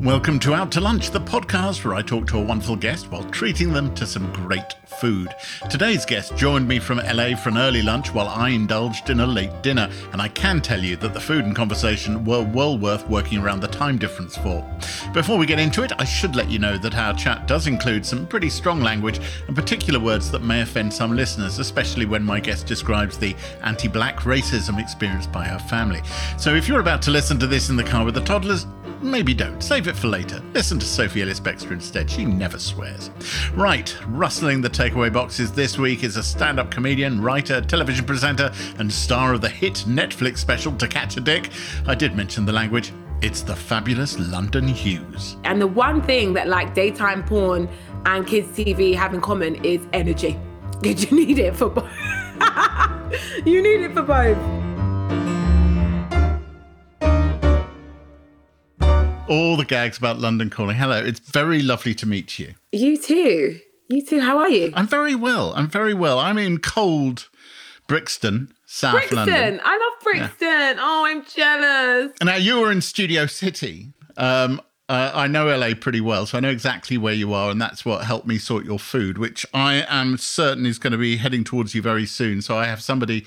Welcome to Out to Lunch, the podcast where I talk to a wonderful guest while treating them to some great food. Today's guest joined me from LA for an early lunch while I indulged in a late dinner, and I can tell you that the food and conversation were well worth working around the time difference for. Before we get into it, I should let you know that our chat does include some pretty strong language and particular words that may offend some listeners, especially when my guest describes the anti black racism experienced by her family. So if you're about to listen to this in the car with the toddlers, Maybe don't. Save it for later. Listen to Sophie Ellis Bextor instead. She never swears. Right, rustling the takeaway boxes this week is a stand up comedian, writer, television presenter, and star of the hit Netflix special To Catch a Dick. I did mention the language. It's the fabulous London Hughes. And the one thing that like daytime porn and kids TV have in common is energy. Did you need it for both. you need it for both. All the gags about London calling. Hello, it's very lovely to meet you. You too. You too. How are you? I'm very well. I'm very well. I'm in cold Brixton, South London. Brixton. London. I love Brixton. Oh, I'm jealous. Now you were in Studio City. Um, uh, I know LA pretty well, so I know exactly where you are, and that's what helped me sort your food, which I am certain is going to be heading towards you very soon. So I have somebody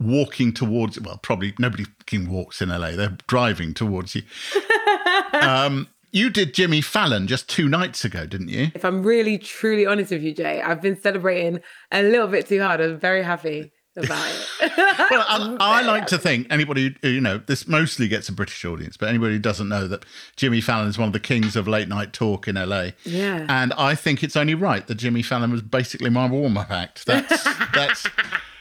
walking towards. Well, probably nobody fucking walks in LA; they're driving towards you. um, you did Jimmy Fallon just two nights ago, didn't you? If I'm really truly honest with you, Jay, I've been celebrating a little bit too hard. I'm very happy about it. well, I, I like to think anybody who, you know, this mostly gets a British audience, but anybody who doesn't know that Jimmy Fallon is one of the kings of late night talk in LA. Yeah. And I think it's only right that Jimmy Fallon was basically my warm up act. That's that's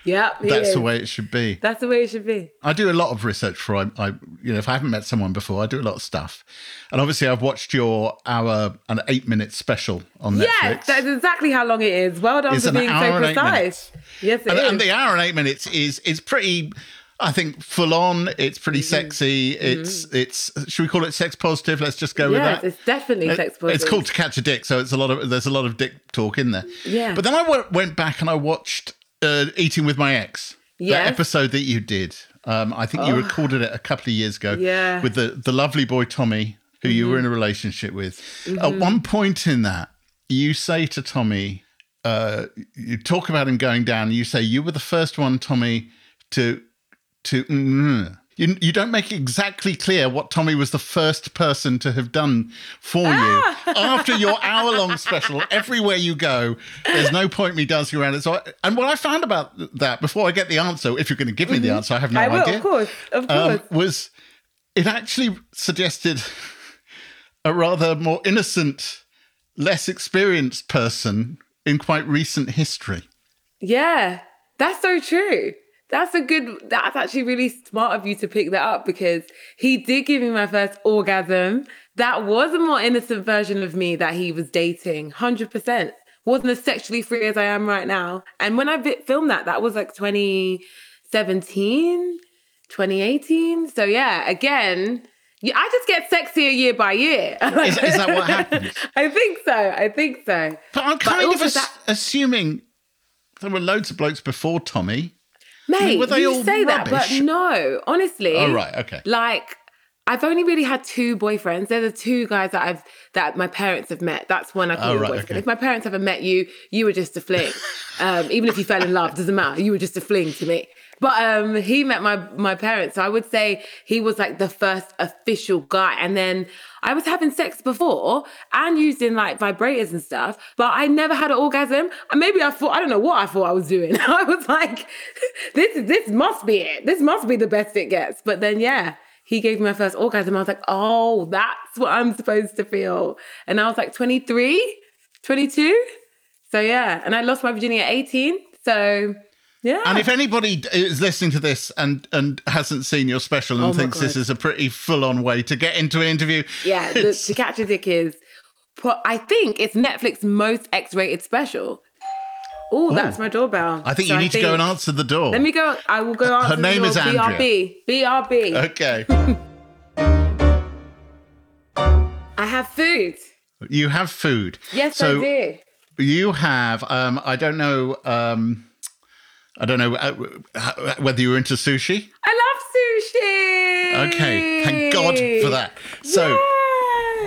yeah, that's the way it should be. That's the way it should be. I do a lot of research for I, I, you know, if I haven't met someone before, I do a lot of stuff. And obviously, I've watched your hour and eight minute special on Netflix. Yeah, that's exactly how long it is. Well done It's for being so precise. Yes, it and, is. and the hour and eight minutes is is pretty I think full on. It's pretty Mm-hmm. sexy. It's it's should we call it sex positive? Let's just go with yes, that. it's definitely It- sex positive. It's called to catch a dick, so it's a lot of there's a lot of dick talk in there. Yeah. But then I went, went back and I watched uh, Eating with My Ex, the episode that you did. Um, I think you recorded it a couple of years ago. Yeah. With the the lovely boy Tommy, who you were in a relationship with. At one point in that, you say to Tommy, uh, you talk about him going down. You say you were the first one, Tommy, to to. Mm, you, you don't make exactly clear what Tommy was the first person to have done for you after your hour long special. Everywhere you go, there's no point me dancing around it. So, I, and what I found about that before I get the answer, if you're going to give me the answer, I have no Mm-hmm. I will, idea of course, of course. um, was it actually suggested a rather more innocent, less experienced person in quite recent history. Yeah, that's so true. That's a good, that's actually really smart of you to pick that up because he did give me my first orgasm. That was a more innocent version of me that he was dating, 100%. Wasn't as sexually free as I am right now. And when I filmed that, that was like 2017, 2018. So yeah, again, I just get sexier year by year. Is, is that what happened? I think so. I think so. But I'm kind of ass- that- assuming there were loads of blokes before Tommy. Mate, were they you all say that, but no, honestly. Oh, right, okay. Like, I've only really had two boyfriends. They're the two guys that I've that my parents have met. That's when I call Oh, right, boyfriend. okay. If my parents haven't met you, you were just a fling. um, even if you fell in love, doesn't matter. You were just a fling to me. But um, he met my my parents, so I would say he was like the first official guy. And then I was having sex before and using like vibrators and stuff, but I never had an orgasm. And maybe I thought I don't know what I thought I was doing. I was like, this this must be it. This must be the best it gets. But then yeah, he gave me my first orgasm. I was like, oh, that's what I'm supposed to feel. And I was like 23, 22. So yeah, and I lost my virginity at 18. So yeah. And if anybody is listening to this and and hasn't seen your special and Oh thinks this is a pretty full on way to get into an interview, Yeah, the, to catch a dick is, pro- I think it's Netflix's most X-rated special. Oh, that's my doorbell. I think So you need to go and answer the door. Let me go. I will go answer. Her name is Andrea. BRB. BRB. Okay. I have food. you have food. Yes, so I do. You have. Um, I don't know. Um, I don't know uh, whether you're into sushi. I love sushi. Okay, thank God for that. So. Yay!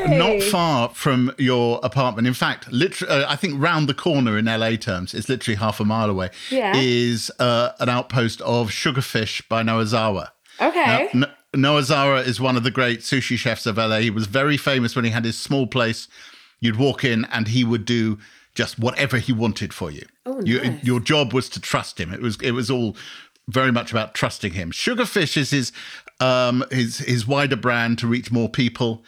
Not far from your apartment. In fact, literally, uh, I think round the corner in LA terms, it's literally half a mile away. Yeah. Is uh, an outpost of Sugarfish by Nozawa. Okay. Now, Nozawa is one of the great sushi chefs of LA. He was very famous when he had his small place. You'd walk in and he would do just whatever he wanted for you. Oh, You- nice. your job was to trust him. It was it was all very much about trusting him. Sugarfish is his um, his his wider brand to reach more people.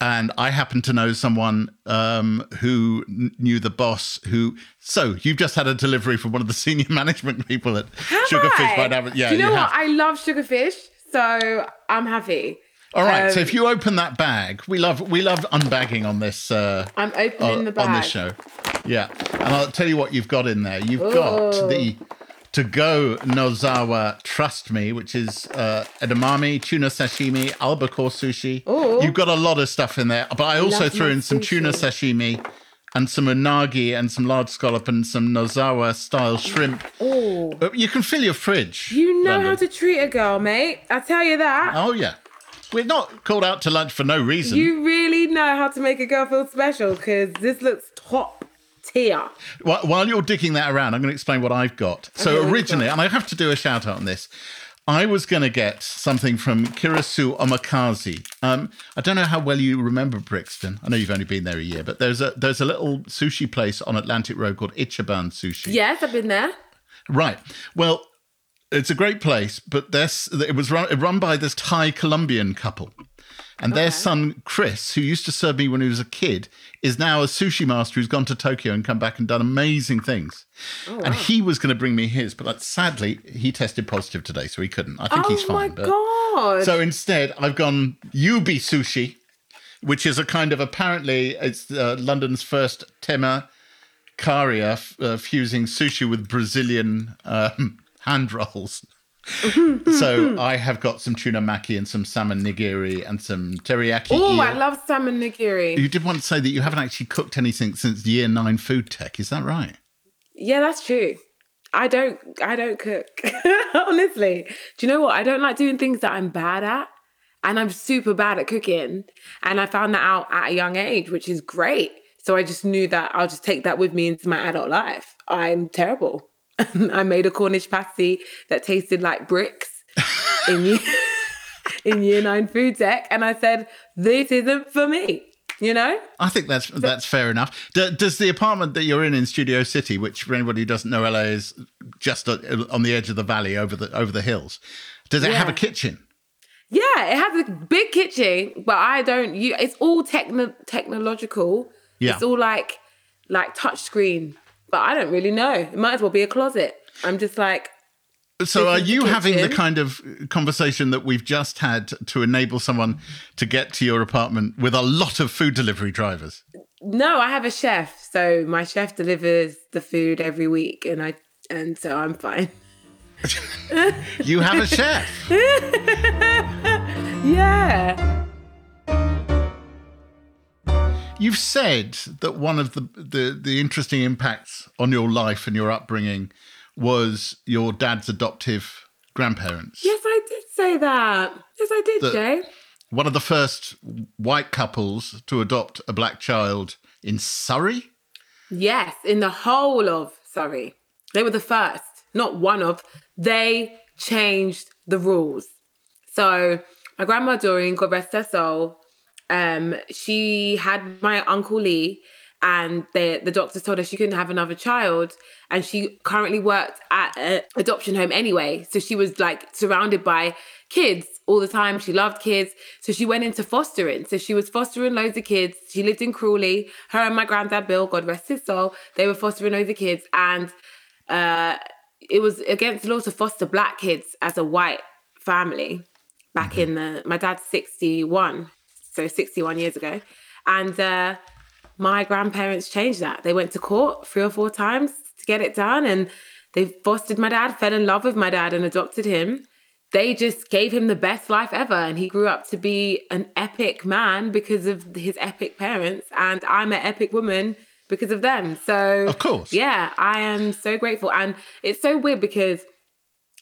And I happen to know someone um, who knew the boss. Who so you've just had a delivery from one of the senior management people at Have Sugarfish I? by now. Yeah, Do you know you what? have. I love sugarfish, so I'm happy. All right. so Um, if you open that bag, we love we love unbagging on this uh, I'm opening on, the bag. on this show. Yeah, and I'll tell you what you've got in there. You've got the to go Nozawa Trust Me, which is uh, edamame, tuna sashimi, albacore sushi. Ooh. You've got a lot of stuff in there, but I also Love threw in some tuna sashimi. And some unagi and some large scallop and some Nozawa style shrimp. Ooh. Uh, You can fill your fridge. You know London. how to treat a girl, mate. I tell you that. Oh yeah, we're not called out to lunch for no reason. You really know how to make a girl feel special because this looks top tier. While, while you're digging that around, I'm going to explain what I've got. So you originally, and I have to do a shout out on this. I was going to get something from Kirasu Omakazi. Um, I don't know how well you remember Brixton. I know you've only been there a year, but there's a there's a little sushi place on Atlantic Road called Ichiban Sushi. Yes, I've been there. Right. Well, it's a great place, but this it was run, run by this Thai Colombian couple. And their son Chris, who used to serve me when he was a kid, is now a sushi master who's gone to Tokyo and come back and done amazing things. And he was going to bring me his, but like, sadly he tested positive today, so he couldn't. I think oh he's my fine. but- god. So instead, I've gone Yoobi Sushi, which is a kind of apparently it's uh, London's first tema caria f- uh, fusing sushi with Brazilian um, hand rolls. Mm-hmm. so mm-hmm. I have got some tuna maki and some salmon nigiri and some teriyaki. oh. I love salmon nigiri. You did want to say that you haven't actually cooked anything since year nine food tech. Is that right? Yeah, that's true. I don't I don't cook. Honestly. Do you know what? I don't like doing things that I'm bad at. And I'm super bad at cooking. And I found that out at a young age, which is great. So I just knew that I'll just take that with me into my adult life. I'm terrible. I made a Cornish pasty that tasted like bricks in year, in year nine food tech. And I said, this isn't for me. You know? I think that's that's fair enough. D- does the apartment that you're in in Studio City, which for anybody who doesn't know, LA is just o- on the edge of the valley over the over the hills, does it have a kitchen? Yeah, it has a big kitchen, but I don't. You, it's all techno technological. Yeah. It's all like like touch screen, but I don't really know. It might as well be a closet. I'm just like, So, are you having the kind of conversation that we've just had to enable someone to get to your apartment with a lot of food delivery drivers? no, I have a chef, so my chef delivers the food every week, and I and so I'm fine. You have a chef. Yeah. You've said that one of the, the the interesting impacts on your life and your upbringing was your dad's adoptive grandparents. Yes, I did say that. Yes, I did, The- Jay. one of the first white couples to adopt a black child in Surrey. Yes, in the whole of Surrey. They were the first, not one of. They changed the rules. So my grandma Doreen, God rest her soul, um, she had my uncle Lee, and the the doctors told her she couldn't have another child, and she currently worked at an adoption home anyway. So she was like surrounded by kids all the time. She loved kids, so she went into fostering. So she was fostering loads of kids. She lived in Crawley. Her and my granddad Bill, God rest his soul, they were fostering loads of kids, and uh, it was against the law to foster black kids as a white family back mm-hmm. in the. My dad's sixty one so 61 years ago. And uh, my grandparents changed that. They went to court three or four times to get it done. And they fostered my dad, fell in love with my dad, and adopted him. They just gave him the best life ever. And he grew up to be an epic man because of his epic parents. And I'm an epic woman because of them. So, of course. Yeah, I am so grateful. And it's so weird because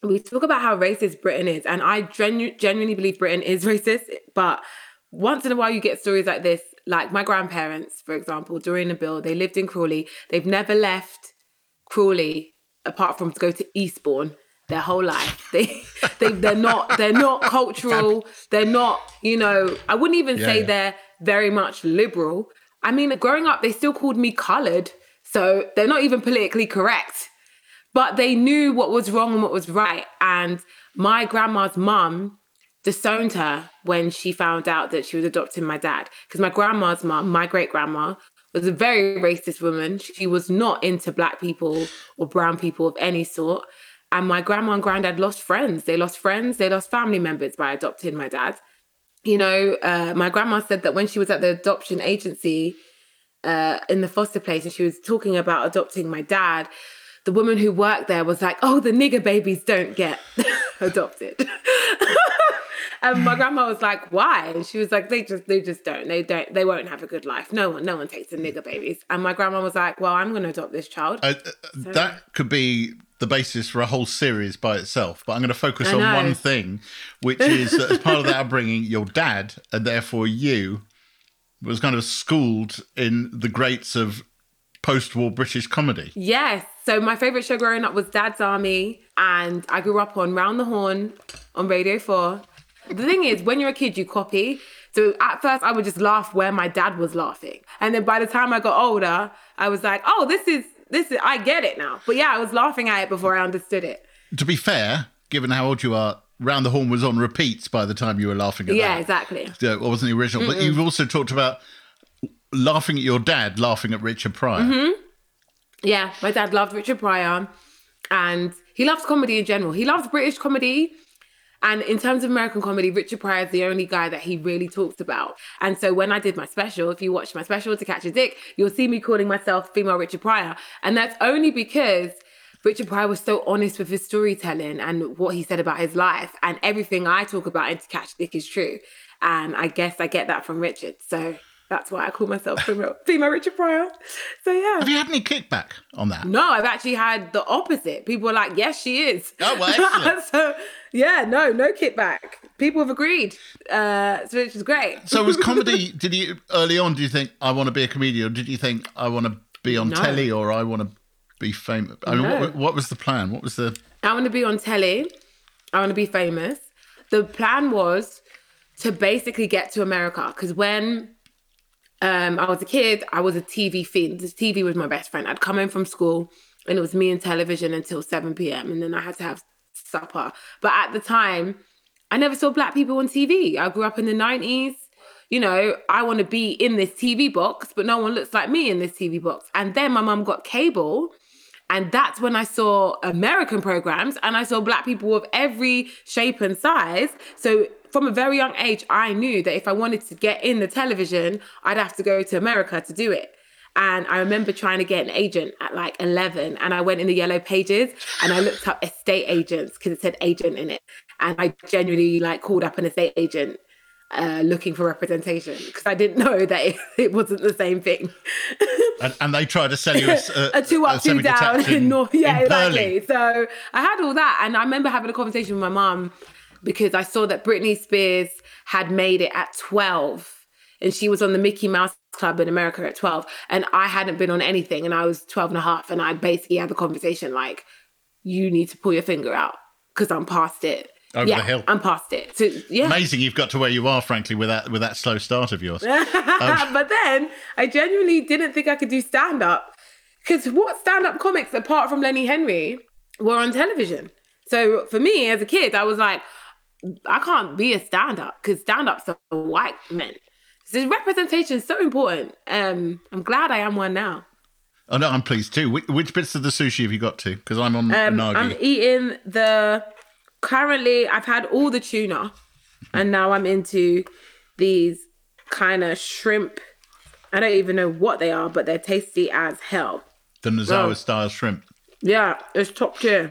we talk about how racist Britain is. And I genu- genuinely believe Britain is racist. But once in a while you get stories like this like my grandparents for example during the bill they lived in crawley. They've never left crawley apart from to go to eastbourne their whole life. They, they they're not they're not cultural. They're not you know i wouldn't even yeah, say yeah. they're very much liberal. I mean growing up they still called me colored so they're not even politically correct. But they knew what was wrong and what was right. And my grandma's mum disowned her when she found out that she was adopting my dad. Because my grandma's mom, my great grandma, was a very racist woman. She was not into black people or brown people of any sort. And my grandma and granddad lost friends. They lost friends, they lost family members by adopting my dad. You know, uh, my grandma said that when she was at the adoption agency uh, in the foster place and she was talking about adopting my dad, the woman who worked there was like, oh, the nigger babies don't get adopted. And my grandma was like, "Why?" And she was like, "They just, they just don't. They don't. They won't have a good life. No one, no one takes the nigger babies." And my grandma was like, "Well, I'm going to adopt this child." Uh, uh, so, that could be the basis for a whole series by itself. But I'm going to focus on one thing, which is that as part of that upbringing, your dad and therefore you was kind of schooled in the greats of post-war British comedy. Yes. So my favorite show growing up was Dad's Army, and I grew up on Round the Horn on Radio Four. The thing is, when you're a kid, you copy. So at first, I would just laugh where my dad was laughing, and then by the time I got older, I was like, "Oh, this is this is I get it now." But yeah, I was laughing at it before I understood it. To be fair, given how old you are, Round the Horn" was on repeats by the time you were laughing at that. yeah, that. exactly. Yeah, it wasn't the original. Mm-mm. But you've also talked about laughing at your dad, laughing at Richard Pryor. Mm-hmm. Yeah, my dad loved Richard Pryor, and he loves comedy in general. He loves British comedy and in terms of American comedy, Richard Pryor is the only guy that he really talks about. And so when I did my special, if you watch my special to catch a dick, you'll see me calling myself female Richard Pryor. And that's only because Richard Pryor was so honest with his storytelling and what he said about his life. And everything I talk about in To Catch a Dick is true. And I guess I get that from Richard. So that's why I call myself female, female Richard Pryor. So yeah. Have you had any kickback on that? No, I've actually had the opposite. People are like, yes, she is. Oh, well, so yeah, no, no kickback. People have agreed, uh, which is great. so was comedy? did you early on? Do you think I want to be a comedian, or did you think I want to be on no. telly, or I want to be famous? I mean, no. what, what was the plan? What was the? I want to be on telly. I want to be famous. The plan was to basically get to America because when um, I was a kid, I was a TV fiend. The TV was my best friend. I'd come in from school and it was me and television until 7 p.m. And then I had to have supper. But at the time, I never saw black people on TV. I grew up in the 90s. You know, I want to be in this TV box, but no one looks like me in this TV box. And then my mum got cable. And that's when I saw American programs and I saw black people of every shape and size. So from a very young age, I knew that if I wanted to get in the television, I'd have to go to America to do it. And I remember trying to get an agent at like 11, and I went in the yellow pages and I looked up estate agents because it said agent in it. And I genuinely like called up an estate agent uh, looking for representation because I didn't know that it, it wasn't the same thing. and, and, they tried to sell you a, a, a two up, a two down in, North. Yeah, in exactly. So I had all that, and I remember having a conversation with my mom because I saw that Britney Spears had made it at 12 and she was on the Mickey Mouse Club in America at 12 and I hadn't been on anything and I was 12 and a half and I basically had the conversation like, you need to pull your finger out because I'm past it. Over yeah, the hill. I'm past it. So yeah. Amazing you've got to where you are, frankly, with that with that slow start of yours. Um, but then I genuinely didn't think I could do stand up because what stand up comics apart from Lenny Henry were on television? So for me as a kid, I was like, I can't be a stand up because stand ups are white men. So representation is so important. Um, I'm glad I am one now. Oh no, I'm pleased too. Which, which bits of the sushi have you got to? Because I'm on Um, Unagi. I'm eating the. Currently, I've had all the tuna, and now I'm into these kind of shrimp. I don't even know what they are, but they're tasty as hell. the Nozawa well- style shrimp. Yeah, it's top tier.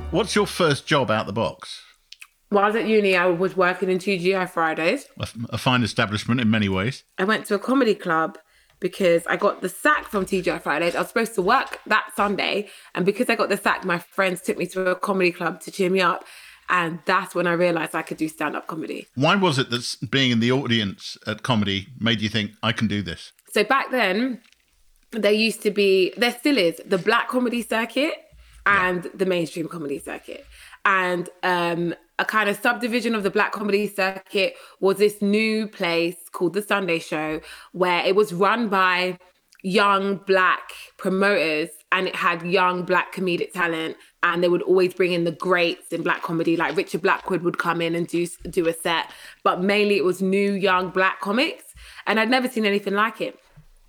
What's your first job out the box? While I was at uni, I was working in TGI Fridays. A, a fine establishment in many ways. I went to a comedy club because I got the sack from TGI Fridays. I was supposed to work that Sunday. And because I got the sack, my friends took me to a comedy club to cheer me up. And that's when I realized I could do stand up comedy. Why was it that being in the audience at comedy made you think I can do this? So back then, there used to be, there still is, the black comedy circuit and the mainstream comedy circuit. And um, a kind of subdivision of the black comedy circuit was this new place called The Sunday Show, where it was run by young black promoters and it had young black comedic talent and they would always bring in the greats in black comedy like richard blackwood would come in and do do a set. But mainly it was new young black comics and i'd never seen anything like it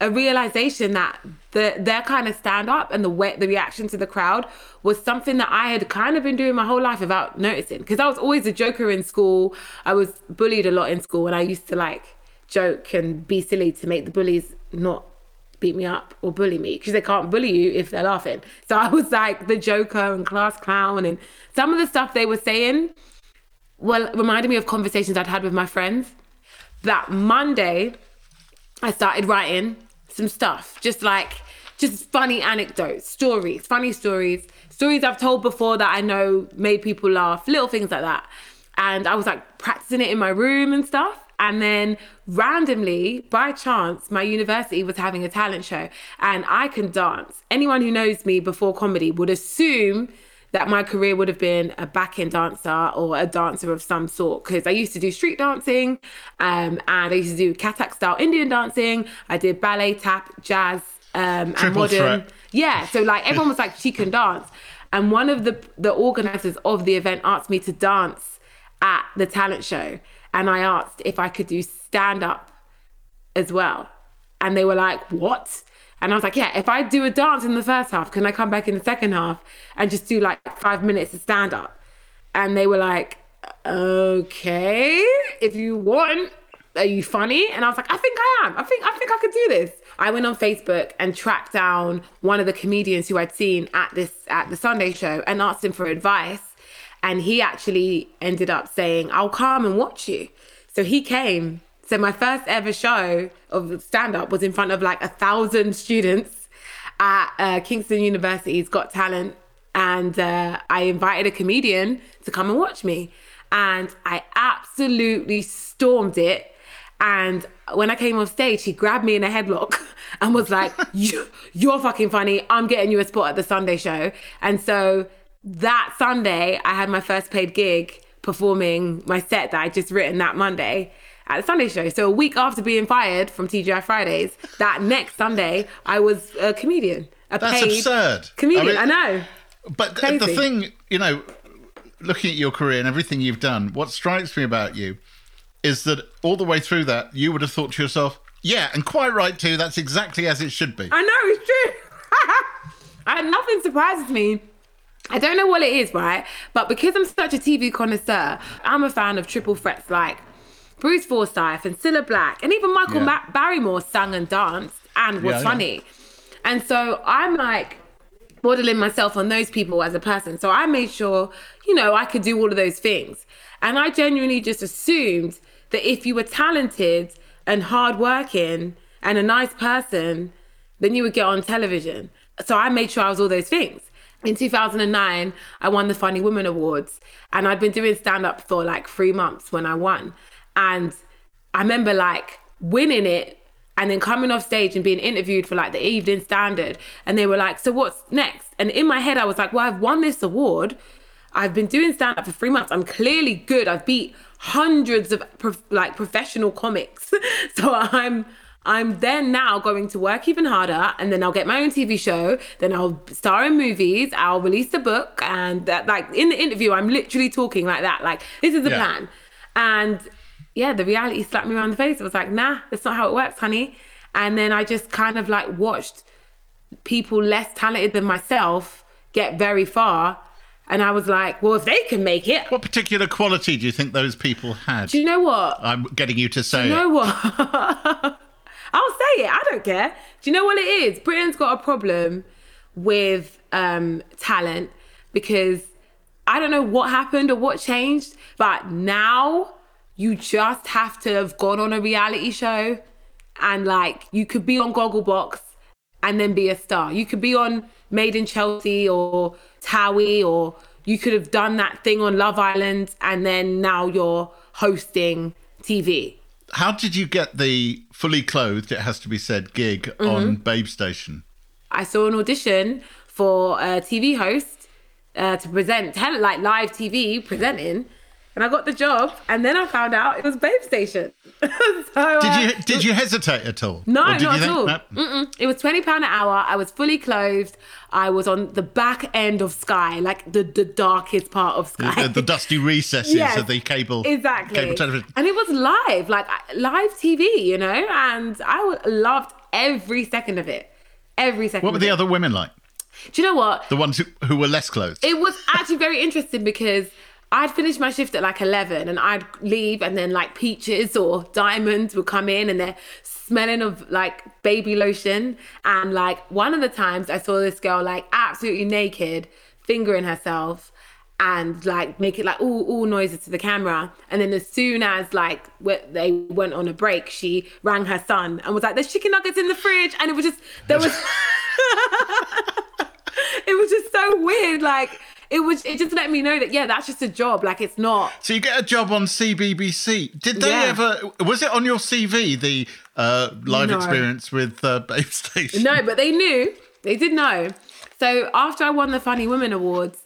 a realization that the their kind of stand up and the way the reaction to the crowd was something that I had kind of been doing my whole life without noticing because I was always a joker in school. I was bullied a lot in school and I used to like joke and be silly to make the bullies not beat me up or bully me because they can't bully you if they're laughing. So I was like the joker and class clown and some of the stuff they were saying well reminded me of conversations I'd had with my friends. That Monday I started writing some stuff, just like just funny anecdotes, stories, funny stories, stories I've told before that I know made people laugh, little things like that. And I was like practicing it in my room and stuff. And then randomly, by chance, my university was having a talent show and I can dance. Anyone who knows me before comedy would assume that my career would have been a back-end dancer or a dancer of some sort because I used to do street dancing um, and I used to do Kathak style Indian dancing. I did ballet, tap, jazz, um, and modern. threat. Yeah, so like everyone was like, she can dance. And one of the the organizers of the event asked me to dance at the talent show, and I asked if I could do stand up as well. And they were like, What? And I was like, Yeah, if I do a dance in the first half, can I come back in the second half and just do like five minutes of stand up? And they were like, Okay, if you want. Are you funny? And I was like, I think I am. I think I think I could do this. I went on Facebook and tracked down one of the comedians who I'd seen at this at the Sunday show and asked him for advice. And he actually ended up saying, I'll come and watch you. So he came. So my first ever show of stand up was in front of like a thousand students at uh, Kingston University's Got Talent. And uh, I invited a comedian to come and watch me. And I absolutely stormed it. And when I came off stage, he grabbed me in a headlock and was like, you, You're fucking funny. I'm getting you a spot at the Sunday show. And so that Sunday, I had my first paid gig performing my set that I just written that Monday at the Sunday show. So a week after being fired from TGI Fridays, that next Sunday, I was a comedian. A That's paid absurd. Comedian, I, I know. But th- the thing, you know, looking at your career and everything you've done, what strikes me about you is that all the way through that, you would have thought to yourself, yeah, and quite right too, that's exactly as it should be. I know it's true. and nothing surprises me. I don't know what it is, right? But because I'm such a TV connoisseur, I'm a fan of triple threats like Bruce Forsyth and Cilla Black, and even Michael Yeah. Ma- Barrymore sang and danced and was Yeah, yeah. funny. And so I'm like modeling myself on those people as a person. So I made sure, you know, I could do all of those things. And I genuinely just assumed that if you were talented and hardworking and a nice person, then you would get on television. So I made sure I was all those things. In 2009, I won the Funny Women Awards, and I'd been doing stand up for like three months when I won. And I remember like winning it and then coming off stage and being interviewed for like the Evening Standard. And they were like, So what's next? And in my head, I was like, Well, I've won this award. I've been doing stand up for three months. I'm clearly good. I've beat hundreds of prof- like professional comics. so I'm I'm then now going to work even harder and then I'll get my own TV show, then I'll star in movies, I'll release a book and that like in the interview I'm literally talking like that. Like this is the Yeah. plan. And yeah, the reality slapped me around the face. I was like, nah, that's not how it works, honey. And then I just kind of like watched people less talented than myself get very far. And I was like, well, if they can make it, What particular quality do you think those people had? do you know what? I'm getting you to say Do you it. know what? I'll say it. I don't care. Do you know what it is? Britain's got a problem with um, talent because I don't know what happened or what changed, but now you just have to have gone on a reality show and like you could be on Gogglebox and then be a star. You could be on Made in Chelsea or Towie or you could have done that thing on Love Island and then now you're hosting TV. How did you get the fully clothed, it has to be said, gig Mm-hmm. on Babe Station? I saw an audition for a TV host uh, to present, like live TV presenting, and I got the job. And then I found out it was Babe Station. so, Did uh, you did you hesitate at all? No, not at all. No? It was twenty pound an hour. I was fully clothed. I was on the back end of Sky, like the the darkest part of Sky. The, the dusty recesses Yes, of the cable exactly cable television. and it was live like live tv you know and I loved every second of it every second What were the other women like? do you know what The ones who, who were less clothed? it was actually very interesting because I'd finish my shift at like 11 and I'd leave and then like peaches or diamonds would come in and they're smelling of like baby lotion and like one of the times I saw this girl like absolutely naked fingering herself and like make it like ooh ooh noises to the camera and then as soon as like they went on a break she rang her son and was like there's chicken nuggets in the fridge and it was just there was it was just so weird. Like it was, it just let me know that yeah, that's just a job. Like it's not. So you get a job on CBBC. Did they Yeah. ever? Was it on your CV the uh, live No. experience with uh, Babe Station? No, but they knew. They did know. So after I won the Funny Women Awards,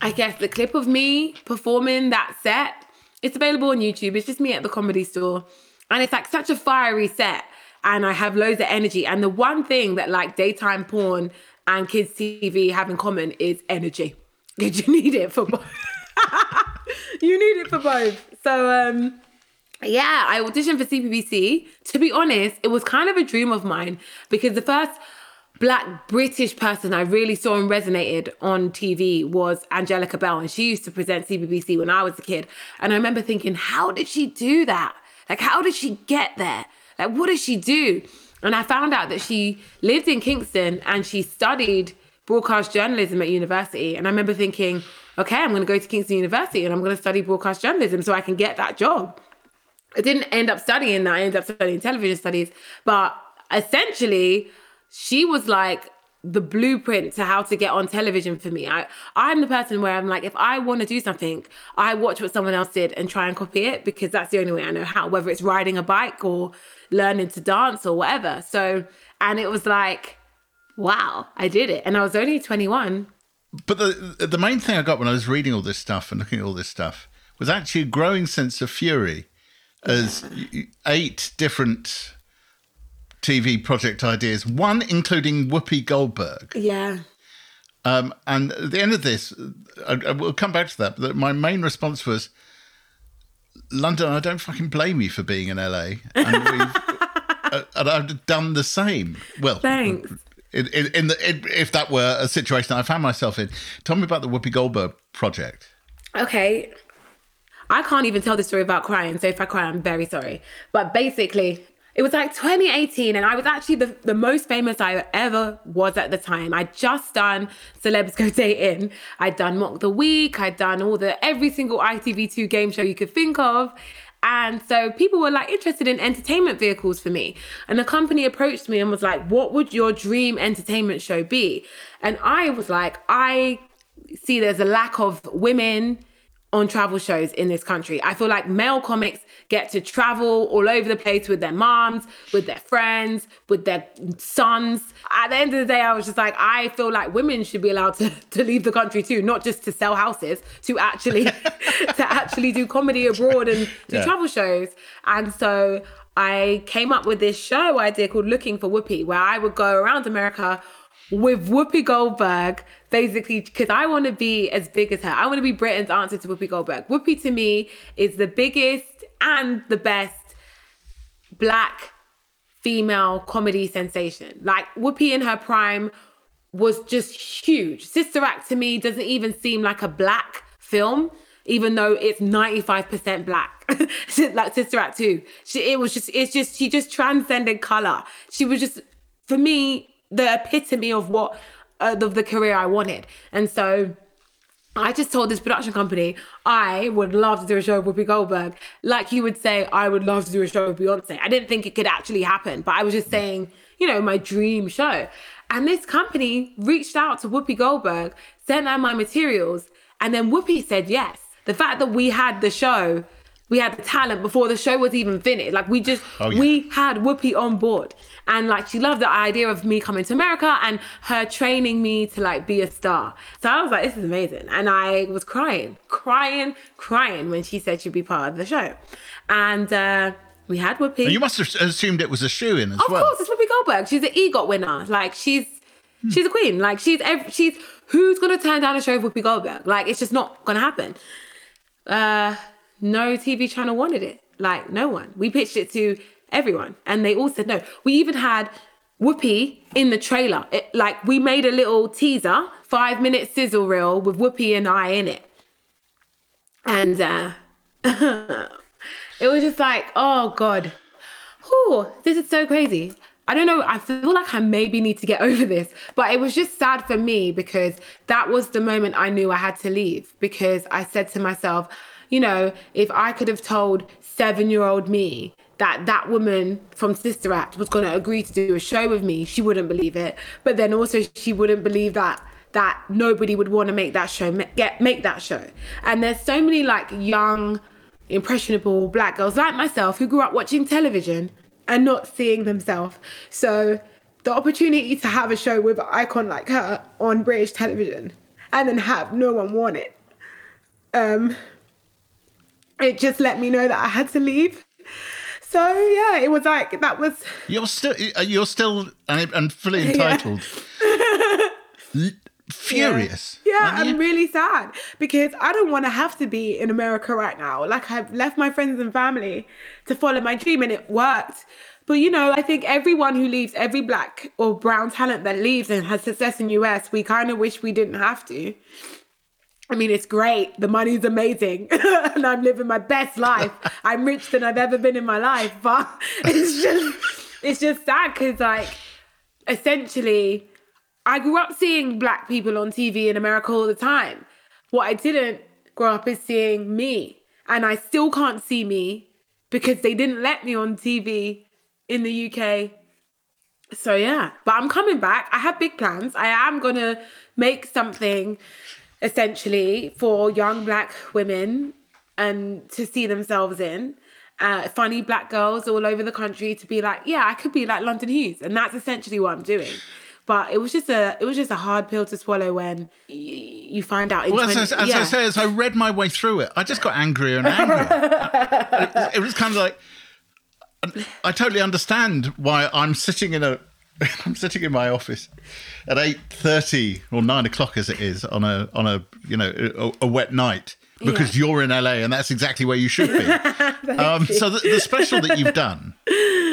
I guess the clip of me performing that set, it's available on YouTube. It's just me at the comedy store. And it's like such a fiery set. And I have loads of energy. And the one thing that like daytime porn and kids TV have in common is energy. Because you need it for both. you need it for both. So um yeah, I auditioned for CBBC. To be honest, it was kind of a dream of mine because the first black British person I really saw and resonated on TV was Angelica Bell, and she used to present CBBC when I was a kid. And I remember thinking, how did she do that? Like, how did she get there? Like, what does she do? And I found out that she lived in Kingston and she studied broadcast journalism at university. And I remember thinking, okay, I'm going to go to Kingston University and I'm going to study broadcast journalism so I can get that job. I didn't end up studying that. I ended up studying television studies. But essentially, she was like the blueprint to how to get on television for me. I, I'm the person where I'm like, if I want to do something, I watch what someone else did and try and copy it because that's the only way I know how, whether it's riding a bike or learning to dance or whatever. So, and it was like, wow, I did it. And I was only 21. But the the main thing I got when I was reading all this stuff and looking at all this stuff was actually a growing sense of fury as eight different TV project ideas, one including Whoopi Goldberg, Yeah. Um, and at the end of this, I, I will come back to that. But my main response was, London, I don't fucking blame you for being in LA. And, we've, uh, and I've done the same. Well, Thanks. In, in, the, in, if that were a situation I found myself in. Tell me about the Whoopi Goldberg project. Okay. I can't even tell the story without crying. So if I cry, I'm very sorry. But basically, it was like 2018, and I was actually the, the most famous I ever was at the time. I'd just done Celebs Go Dating. I'd done Mock the Week. I'd done all the every single ITV2 game show you could think of. And so people were like interested in entertainment vehicles for me. And the company approached me and was like, What would your dream entertainment show be? And I was like, I see there's a lack of women on travel shows in this country. I feel like male comics get to travel all over the place with their moms, with their friends, with their sons. At the end of the day, I was just like, I feel like women should be allowed to, to leave the country too, not just to sell houses, to actually to actually do comedy abroad and do Yeah. travel shows. And so I came up with this show idea called Looking for Whoopi, where I would go around America with Whoopi Goldberg, basically, because I want to be as big as her. I want to be Britain's answer to Whoopi Goldberg. Whoopi to me is the biggest and the best black female comedy sensation. Like Whoopi in her prime was just huge. Sister Act to me doesn't even seem like a black film, even though it's 95% black. like Sister Act 2. She, it was just, it's just, she just transcended color. She was just, for me, the epitome of what, uh, of the career I wanted. And so I just told this production company I would love to do a show with Whoopi Goldberg. Like you would say, I would love to do a show with Beyonce. I didn't think it could actually happen, but I was just saying, you know, my dream show. And this company reached out to Whoopi Goldberg, sent her my materials, and then Whoopi said yes. The fact that we had the show, we had the talent before the show was even finished. Like we just, Oh, yeah. we had Whoopi on board. And like she loved the idea of me coming to America and her training me to like be a star. So I was like, this is amazing. And I was crying, crying, crying when she said she'd be part of the show. And uh, we had Whoopi. You must have assumed it was a shoe in as Of well. course, it's Whoopi Goldberg. She's an EGOT winner. Like she's she's a queen. Like she's ev- she's who's gonna turn down a show with Whoopi Goldberg? Like it's just not gonna happen. Uh, no TV channel wanted it. Like no one. We pitched it to everyone, and they all said no. We even had Whoopi in the trailer. It, like we made a little teaser, five minute sizzle reel with Whoopi and I in it, and uh, it was just like, oh god. Whew, this is so crazy. I don't know. I feel like I maybe need to get over this, but it was just sad for me because that was the moment I knew I had to leave because I said to myself, you know, if I could have told seven year old me that that woman from Sister Act was going to agree to do a show with me, she wouldn't believe it. But then also, she wouldn't believe that that nobody would want to make that show, get make that show. And there's so many like young impressionable black girls like myself who grew up watching television and not seeing themselves. So the opportunity to have a show with an icon like her on British television and then have no one want it. Um it just let me know that I had to leave. So yeah, it was like that was You're still uh, you're still and, and fully entitled. L- Furious. Yeah, aren't? I'm really sad because I don't want to have to be in America right now. Like I've left my friends and family to follow my dream and it worked. But you know, I think everyone who leaves, every black or brown talent that leaves and has success in US, we kind of wish we didn't have to. I mean, it's great. The money's amazing. and I'm living my best life. I'm rich than I've ever been in my life. But it's just it's just sad because like essentially I grew up seeing black people on TV in America all the time. What I didn't grow up is seeing me. And I still can't see me because they didn't let me on TV in the UK. So yeah, but I'm coming back. I have big plans. I am going to make something essentially for young black women and to see themselves in. Uh, funny black girls all over the country to be like, yeah, I could be like London Hughes, and that's essentially what I'm doing. But it was just a it was just a hard pill to swallow when y- you find out. In Well, 20 as, I, as yeah. I say, as I read my way through it, I just got angrier and angrier. it, it was kind of like I totally understand why I'm sitting in a I'm sitting in my office at eight thirty or nine o'clock, as it is on a on a you know a, a wet night because you're in LA and that's exactly where you should be. um, so the, the special that you've done,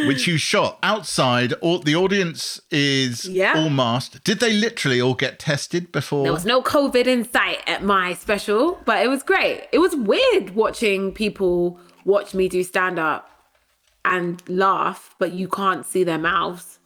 which you shot outside, all, the audience is Yeah. all masked. Did they literally all get tested before? There was no COVID in sight at my special, but it was great. It was weird watching people watch me do stand up and laugh, but you can't see their mouths.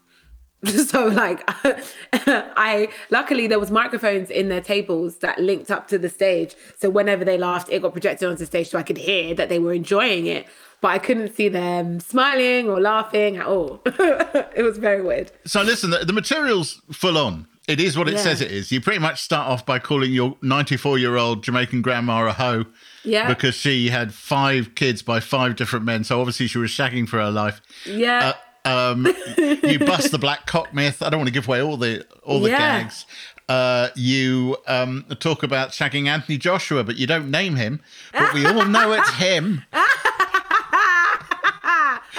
So like I luckily there was microphones in their tables that linked up to the stage. So whenever they laughed, it got projected onto the stage so I could hear that they were enjoying it. But I couldn't see them smiling or laughing at all. it was very weird. So listen, the, the material's full on. It is what it Yeah. says it is. You pretty much start off by calling your 94 year old Jamaican grandma a hoe. Yeah. Because she had five kids by five different men. So obviously she was shagging for her life. Yeah. Uh, Um, you bust the black cock myth. I don't want to give away all the all the Yeah. gags. Uh, you um, talk about shagging Anthony Joshua, but you don't name him. But we all know it's him.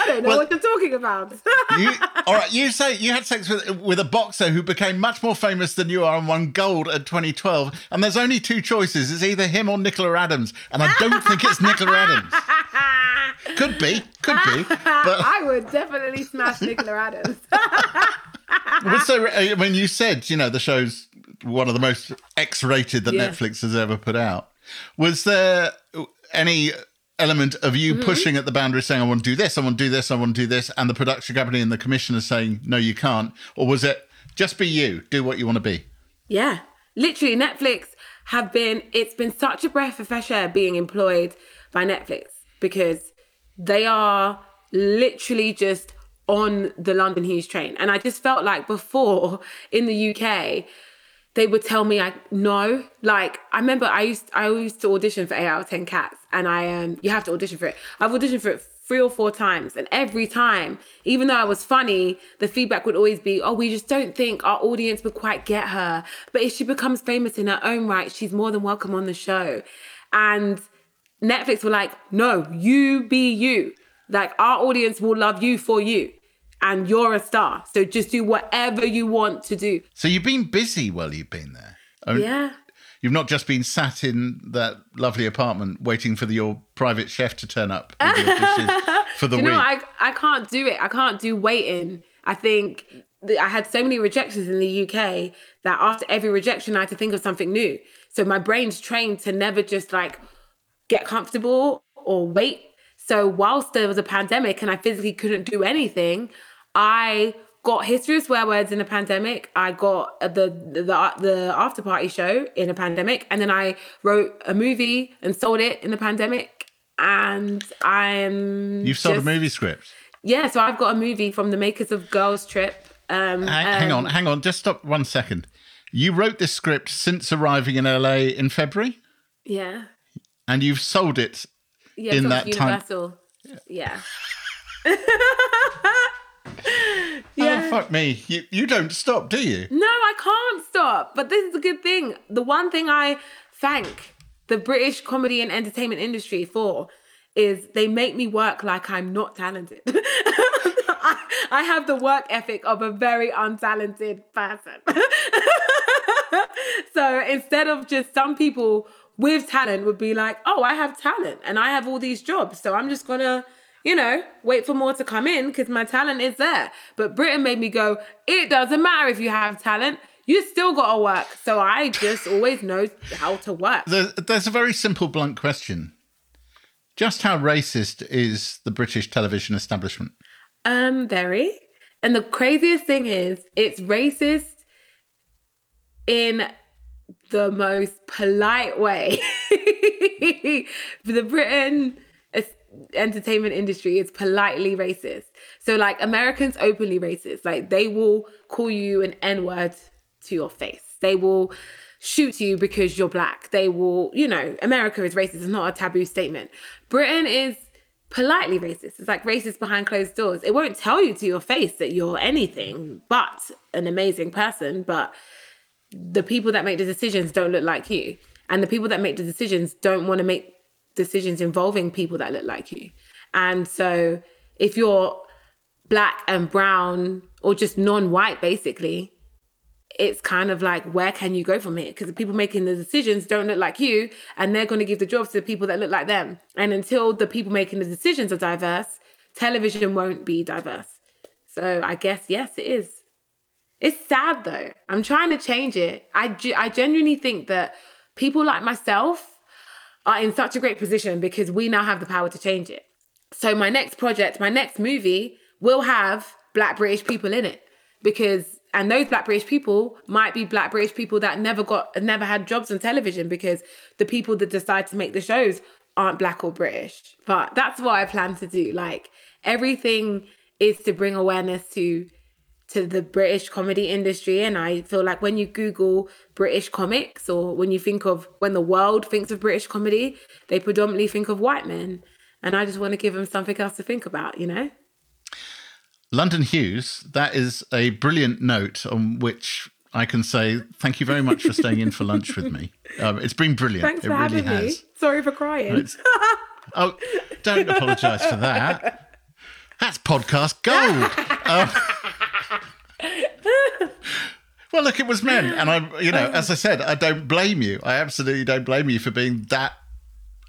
I don't know well- what you're talking about. You, all right, you say you had sex with with a boxer who became much more famous than you are and won gold at 2012. And there's only two choices: it's either him or Nicola Adams. And I don't think it's Nicola Adams. Could be, could be. But I would definitely smash Nicola Adams. was there, I mean, you said you know the show's one of the most X-rated that Yeah. Netflix has ever put out. Was there any element of you Mm-hmm. pushing at the boundary, saying, "I want to do this, I want to do this, I want to do this," and the production company and the commissioner saying, "No, you can't," or was it just be you, do what you want to be? yeah. Literally, Netflix have been, it's been such a breath of fresh air being employed by Netflix because they are literally just on the London Hughes train. And I just felt like before in the UK, they would tell me I no. Like I remember I used I used to audition for eight out of ten cats, and I um you have to audition for it. I've auditioned for it three or four times, and every time, even though I was funny, the feedback would always be, "Oh, we just don't think our audience would quite get her." But if she becomes famous in her own right, she's more than welcome on the show. And Netflix were like, "No, you be you. Like our audience will love you for you." And you're a star. So just do whatever you want to do. So you've been busy while you've been there. Oh, Yeah. You've not just been sat in that lovely apartment waiting for the, your private chef to turn up for the you week. know, I I can't do it. I can't do waiting. I think th- I had so many rejections in the UK that after every rejection, I had to think of something new. So my brain's trained to never just like get comfortable or wait. So whilst there was a pandemic and I physically couldn't do anything, I got history of swear words in a pandemic. I got the the the, the after party show in a pandemic, and then I wrote a movie and sold it in the pandemic. And I'm You've sold just- a movie script. Yeah, so I've got a movie from the makers of Girls Trip. Um, Hang, hang on, um, hang on. Just stop one second. You wrote this script since arriving in LA in February, Yeah, and you've sold it. Yeah, In that it's time- Universal. Yeah. Oh fuck me! You you don't stop, do you? No, I can't stop. But this is a good thing. The one thing I thank the British comedy and entertainment industry for is they make me work like I'm not talented. I, I have the work ethic of a very untalented person. so instead of just some people with talent would be like, oh, I have talent and I have all these jobs. So I'm just gonna, you know, wait for more to come in because my talent is there. But Britain made me go, it doesn't matter if you have talent. You still gotta work. So I just always know how to work. There, there's a very simple, blunt question. Just how racist is the British television establishment? Um, very. And the craziest thing is, it's racist in the most polite way. for the Britain entertainment industry is politely racist. So, like, Americans openly racist. Like, they will call you an N word to your face. They will shoot you because you're black. They will, you know, America is racist. It's not a taboo statement. Britain is politely racist. It's like racist behind closed doors. It won't tell you to your face that you're anything but an amazing person, but the people that make the decisions don't look like you. And the people that make the decisions don't want to make decisions involving people that look like you. And so if you're black and brown or just non-white basically it's kind of like where can you go from here because the people making the decisions don't look like you and they're going to give the jobs to the people that look like them and until the people making the decisions are diverse television won't be diverse so i guess yes it is it's sad though. I'm trying to change it. I, I genuinely think that people like myself are in such a great position because we now have the power to change it. So my next project my next movie will have black british people in it because and those black british people might be black british people that never got never had jobs on television because the people that decide to make the shows aren't black or british. But that's what i plan to do. Like everything is to bring awareness to to the british comedy industry and i feel like when you google british comics or when you think of when the world thinks of british comedy they predominantly think of white men and i just want to give them something else to think about you know London Hughes, that is a brilliant note on which I can say thank you very much for staying in for lunch with me. Um, it's been brilliant. thanks it for really having has. me sorry for crying oh, don't apologise for that. That's podcast gold. Um, well, look, it was men, and I, you know, as I said, I don't blame you. I absolutely don't blame you for being that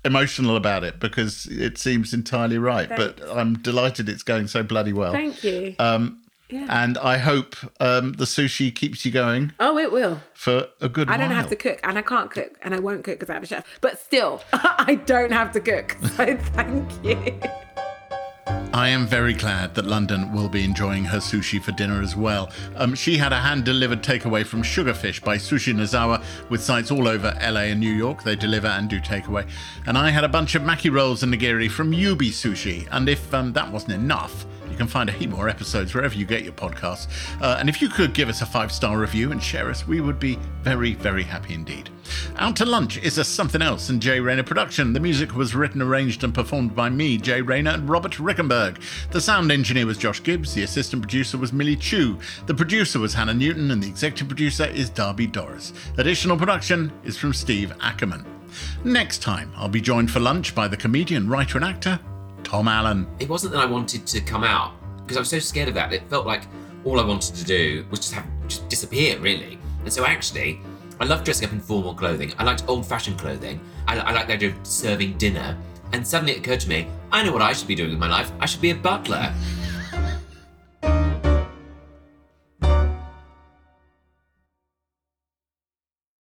emotional about it because it seems entirely right. But I'm delighted it's going so bloody well. thank you Um, And I hope um, the sushi keeps you going oh it will for a good I don't while. have to cook, and I can't cook, and I won't cook because I have a chef. But still, I don't have to cook. So thank you. I am very glad that London will be enjoying her sushi for dinner as well. Um, she had a hand delivered takeaway from Sugarfish by Sushi Nozawa with sites all over LA and New York. They deliver and do takeaway. And I had a bunch of maki rolls and nigiri from Yoobi Sushi. And if um, that wasn't enough, you can find a heap more episodes wherever you get your podcasts. Uh, and if you could give us a five star review and share us, we would be very, very happy indeed. Out to Lunch is a something else and Jay Rayner production. The music was written, arranged, and performed by me, Jay Rayner, and Robert Rickenberg. The sound engineer was Josh Gibbs. The assistant producer was Millie Chu. The producer was Hannah Newton, and the executive producer is Darby Doris. Additional production is from Steve Ackerman. Next time, I'll be joined for lunch by the comedian, writer, and actor Tom Allen. it wasn't that I wanted to come out because I was so scared of that. It felt like all I wanted to do was just have just disappear, really. And so actually, I love dressing up in formal clothing. I liked old-fashioned clothing. I, I like the idea of serving dinner. And suddenly it occurred to me, I know what I should be doing with my life. I should be a butler.